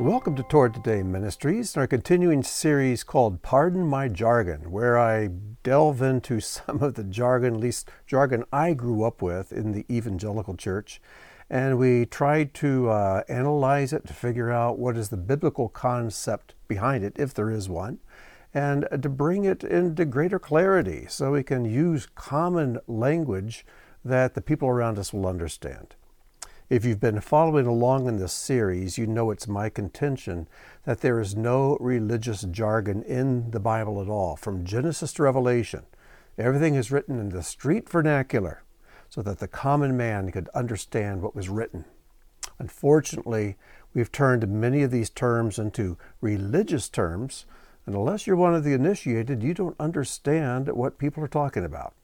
Welcome to Torah Today Ministries and our continuing series called Pardon My Jargon, where I delve into some of the jargon, at least jargon I grew up with in the evangelical church, and we try to uh, analyze it to figure out what is the biblical concept behind it, if there is one, and to bring it into greater clarity so we can use common language that the people around us will understand. If you've been following along in this series, you know it's my contention that there is no religious jargon in the Bible at all, from Genesis to Revelation. Everything is written in the street vernacular so that the common man could understand what was written. Unfortunately, we've turned many of these terms into religious terms, and unless you're one of the initiated, you don't understand what people are talking about.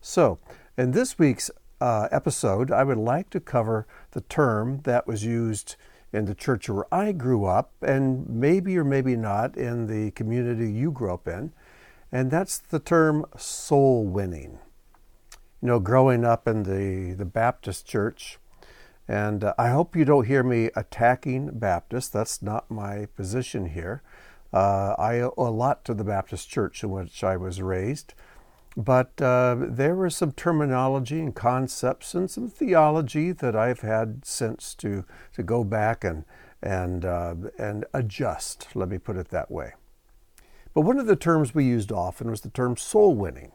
So, in this week's uh, episode, I would like to cover the term that was used in the church where I grew up, and maybe or maybe not in the community you grew up in, and that's the term soul winning. You know, growing up in the, the Baptist church, and uh, I hope you don't hear me attacking Baptists. That's not my position here. Uh, I owe a lot to the Baptist church in which I was raised. But uh, there was some terminology and concepts and some theology that I've had since to, to go back and, and, uh, and adjust, let me put it that way. But one of the terms we used often was the term soul winning.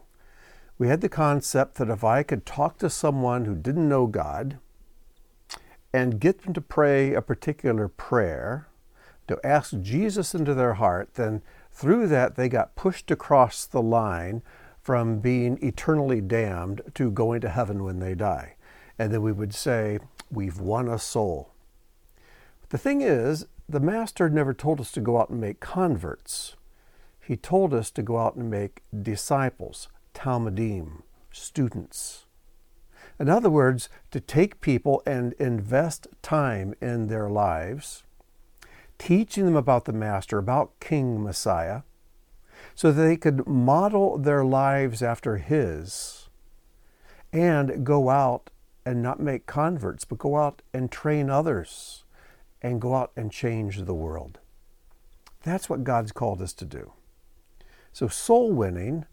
We had the concept that if I could talk to someone who didn't know God and get them to pray a particular prayer, to ask Jesus into their heart, then through that they got pushed across the line from being eternally damned to going to heaven when they die. And then we would say, We've won a soul. The thing is, the Master never told us to go out and make converts. He told us to go out and make disciples, Talmidim, students. In other words, to take people and invest time in their lives, teaching them about the Master, about King Messiah, so that they could model their lives after His and go out and not make converts, but go out and train others and go out and change the world. That's what God's called us to do. So, soul winning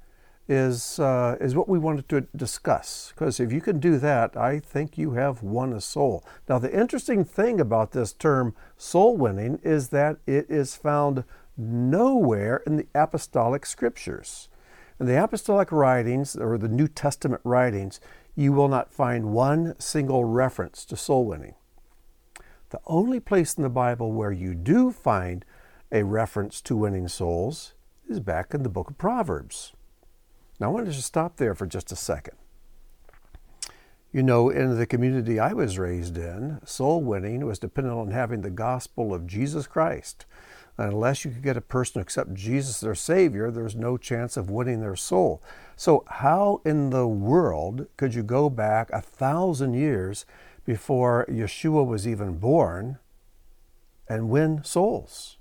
is, uh, is what we wanted to discuss. Because if you can do that, I think you have won a soul. Now, the interesting thing about this term soul winning is that it is found nowhere in the apostolic scriptures. In the apostolic writings, or the New Testament writings, you will not find one single reference to soul winning. The only place in the Bible where you do find a reference to winning souls is back in the book of Proverbs. Now, I want to stop there for just a second. You know, in the community I was raised in, soul winning was dependent on having the gospel of Jesus Christ unless you could get a person to accept Jesus as their Savior, there's no chance of winning their soul. So, how in the world could you go back a thousand years before Yeshua was even born and win souls?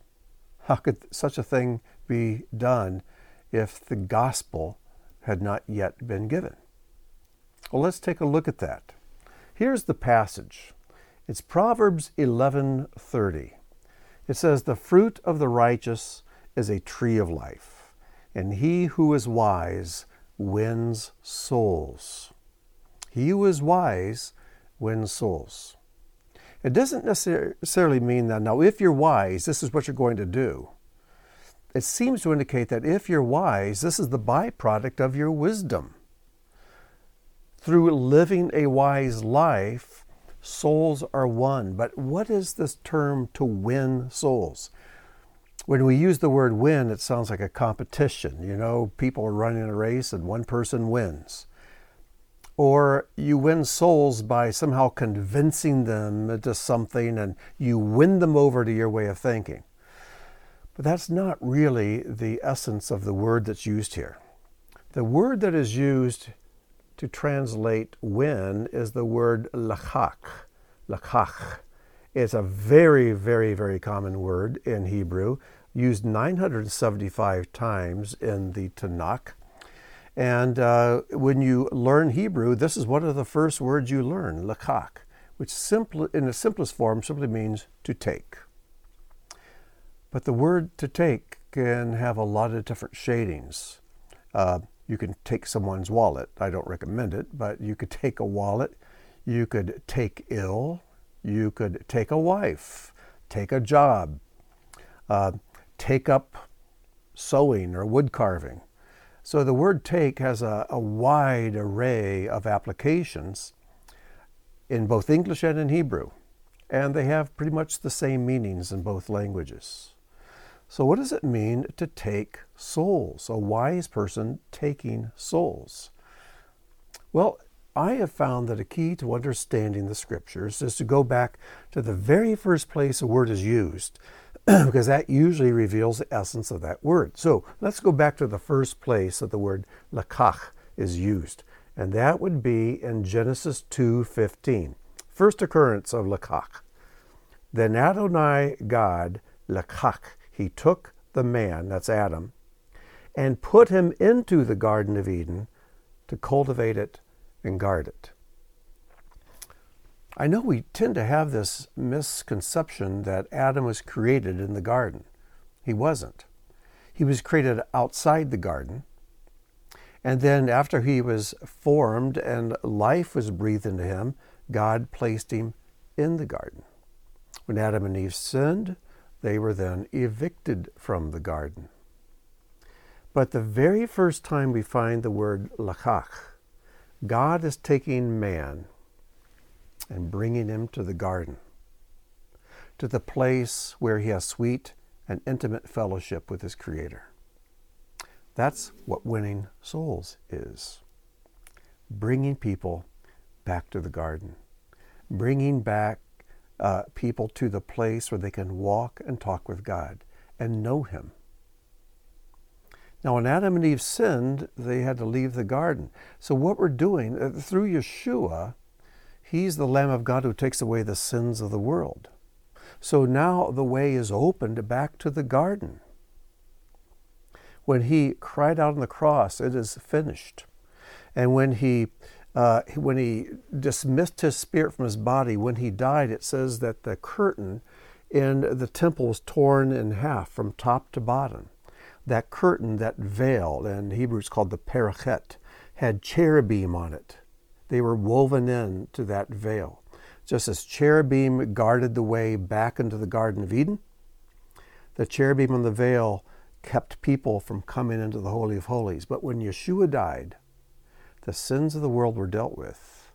How could such a thing be done if the gospel had not yet been given? Well, let's take a look at that. Here's the passage. It's Proverbs 11:30. It says, The fruit of the righteous is a tree of life, and he who is wise wins souls. He who is wise wins souls. It doesn't necessarily mean that now, if you're wise, this is what you're going to do. It seems to indicate that if you're wise, this is the byproduct of your wisdom. Through living a wise life, souls are won. But what is this term to win souls? When we use the word win, it sounds like a competition. You know, people are running a race and one person wins. Or you win souls by somehow convincing them to something and you win them over to your way of thinking. But that's not really the essence of the word that's used here. The word that is used to translate win is the word lakach. Lakach. It's a very, very, very common word in Hebrew, used 975 times in the Tanakh. And uh, when you learn Hebrew, this is one of the first words you learn, lakach, which simply, in the simplest form simply means to take. But the word to take can have a lot of different shadings. Uh, you can take someone's wallet. I don't recommend it, but you could take a wallet. You could take ill. You could take a wife, take a job, uh, take up sewing or wood carving. So the word take has a, a wide array of applications in both English and in Hebrew, and they have pretty much the same meanings in both languages. So, what does it mean to take souls? A wise person taking souls? Well, I have found that a key to understanding the scriptures is to go back to the very first place a word is used. because that usually reveals the essence of that word. So let's go back to the first place that the word lakach is used, and that would be in Genesis 2:15. First occurrence of lakach. Then Adonai God lakach, he took the man, that's Adam, and put him into the Garden of Eden to cultivate it and guard it. I know we tend to have this misconception that Adam was created in the garden. He wasn't. He was created outside the garden. And then, after he was formed and life was breathed into him, God placed him in the garden. When Adam and Eve sinned, they were then evicted from the garden. But the very first time we find the word lakach, God is taking man and bringing him to the garden, to the place where he has sweet and intimate fellowship with his Creator. That's what winning souls is bringing people back to the garden, bringing back uh, people to the place where they can walk and talk with God and know Him. Now, when Adam and Eve sinned, they had to leave the garden. So, what we're doing uh, through Yeshua, He's the Lamb of God who takes away the sins of the world. So now the way is opened back to the garden. When he cried out on the cross, it is finished. And when he uh, when he dismissed his spirit from his body, when he died, it says that the curtain in the temple was torn in half from top to bottom. That curtain, that veil, in Hebrew it's called the parachet, had cherubim on it. They were woven in to that veil. Just as cherubim guarded the way back into the Garden of Eden, the cherubim on the veil kept people from coming into the Holy of Holies. But when Yeshua died, the sins of the world were dealt with,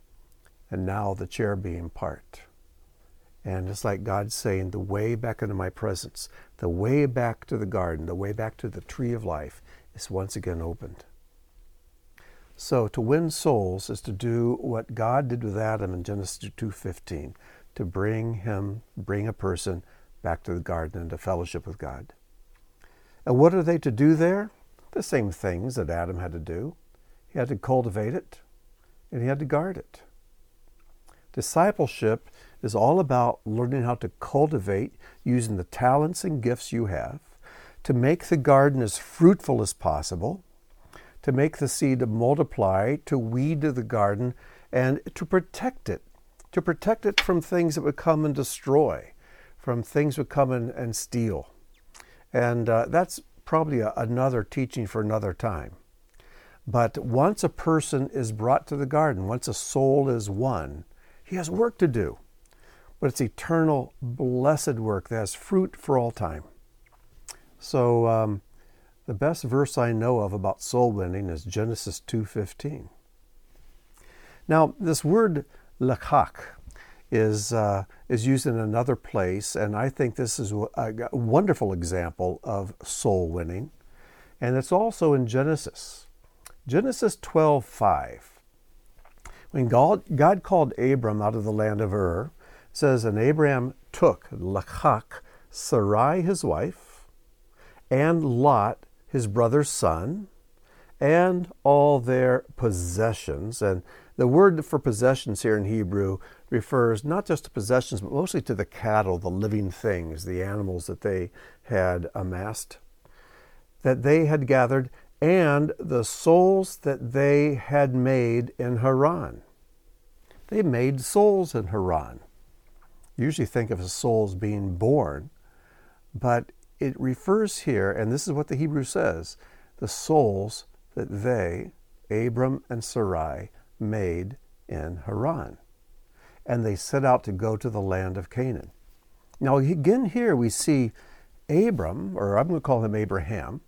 and now the cherubim part. And it's like God saying, the way back into my presence, the way back to the garden, the way back to the tree of life is once again opened. So to win souls is to do what God did with Adam in Genesis 2:15, to bring him, bring a person back to the garden into fellowship with God. And what are they to do there? The same things that Adam had to do. He had to cultivate it and he had to guard it. Discipleship is all about learning how to cultivate using the talents and gifts you have to make the garden as fruitful as possible to make the seed multiply, to weed the garden, and to protect it, to protect it from things that would come and destroy, from things that would come and, and steal. And uh, that's probably a, another teaching for another time. But once a person is brought to the garden, once a soul is won, he has work to do. But it's eternal, blessed work that has fruit for all time. So, um, the best verse I know of about soul winning is Genesis 2:15. Now, this word lakach is uh, is used in another place, and I think this is a wonderful example of soul winning, and it's also in Genesis, Genesis 12:5. When God, God called Abram out of the land of Ur, says, and Abram took lakach Sarai his wife, and Lot his brother's son, and all their possessions. And the word for possessions here in Hebrew refers not just to possessions, but mostly to the cattle, the living things, the animals that they had amassed, that they had gathered, and the souls that they had made in Haran. They made souls in Haran. You usually think of souls being born, but it refers here, and this is what the Hebrew says the souls that they, Abram and Sarai, made in Haran. And they set out to go to the land of Canaan. Now, again, here we see Abram, or I'm going to call him Abraham,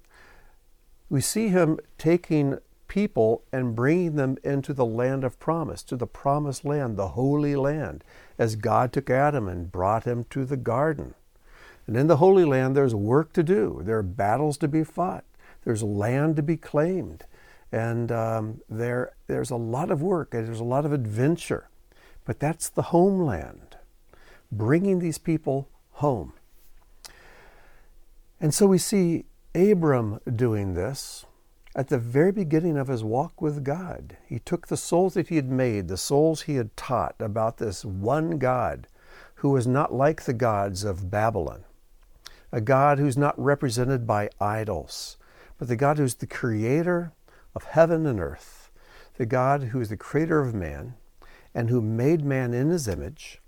we see him taking people and bringing them into the land of promise, to the promised land, the holy land, as God took Adam and brought him to the garden. And in the Holy Land, there's work to do. There are battles to be fought. There's land to be claimed. And um, there, there's a lot of work and there's a lot of adventure. But that's the homeland, bringing these people home. And so we see Abram doing this at the very beginning of his walk with God. He took the souls that he had made, the souls he had taught about this one God who was not like the gods of Babylon, a God who's not represented by idols, but the God who's the creator of heaven and earth, the God who is the creator of man and who made man in his image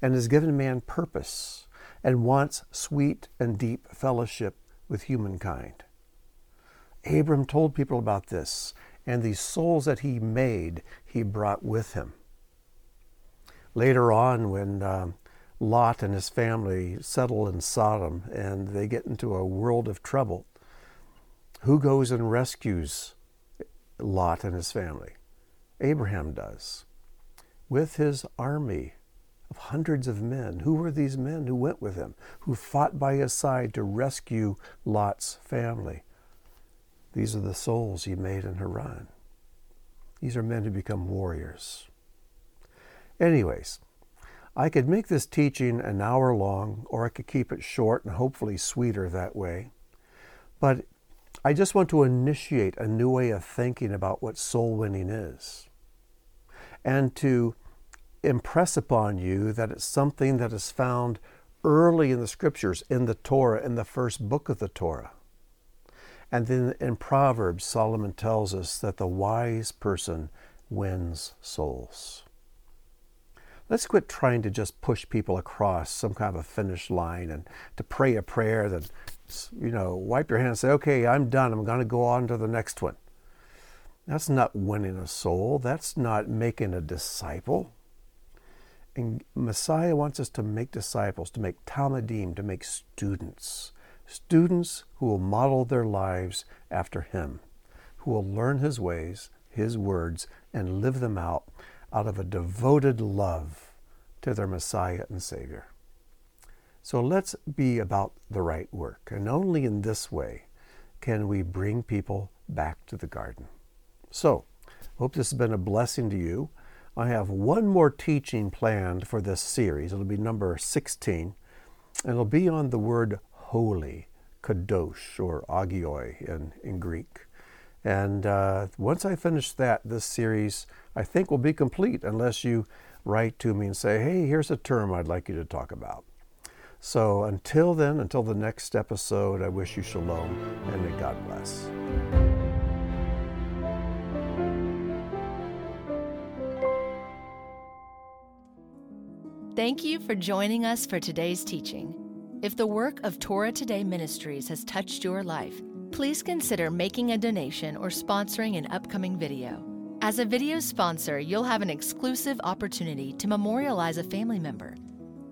and has given man purpose and wants sweet and deep fellowship with humankind. Abram told people about this, and these souls that he made, he brought with him. Later on, when um, Lot and his family settle in Sodom and they get into a world of trouble, who goes and rescues Lot and his family? Abraham does, with his army of hundreds of men. Who were these men who went with him, who fought by his side to rescue Lot's family? These are the souls he made in Haran. These are men who become warriors. Anyways, I could make this teaching an hour long, or I could keep it short and hopefully sweeter that way. But I just want to initiate a new way of thinking about what soul winning is. And to impress upon you that it's something that is found early in the scriptures, in the Torah, in the first book of the Torah. And then in Proverbs, Solomon tells us that the wise person wins souls. Let's quit trying to just push people across some kind of a finish line and to pray a prayer that, you know, wipe your hands and say, okay, I'm done. I'm going to go on to the next one. That's not winning a soul. That's not making a disciple. And Messiah wants us to make disciples, to make Talmidim, to make students. Students who will model their lives after Him, who will learn His ways, His words, and live them out out of a devoted love to their Messiah and Savior. So let's be about the right work, and only in this way can we bring people back to the garden. So, hope this has been a blessing to you. I have one more teaching planned for this series. It'll be number 16, and it'll be on the word holy, kadosh, or agioi in, in Greek. And uh, once I finish that, this series I think will be complete unless you write to me and say, hey, here's a term I'd like you to talk about. So until then, until the next episode, I wish you shalom and may God bless. Thank you for joining us for today's teaching. If the work of Torah Today Ministries has touched your life, please consider making a donation or sponsoring an upcoming video. As a video sponsor, you'll have an exclusive opportunity to memorialize a family member,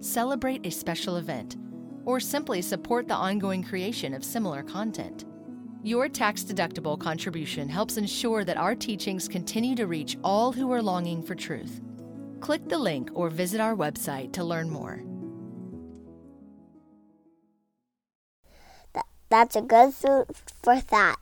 celebrate a special event, or simply support the ongoing creation of similar content. Your tax deductible contribution helps ensure that our teachings continue to reach all who are longing for truth. Click the link or visit our website to learn more. That's a good food for thought.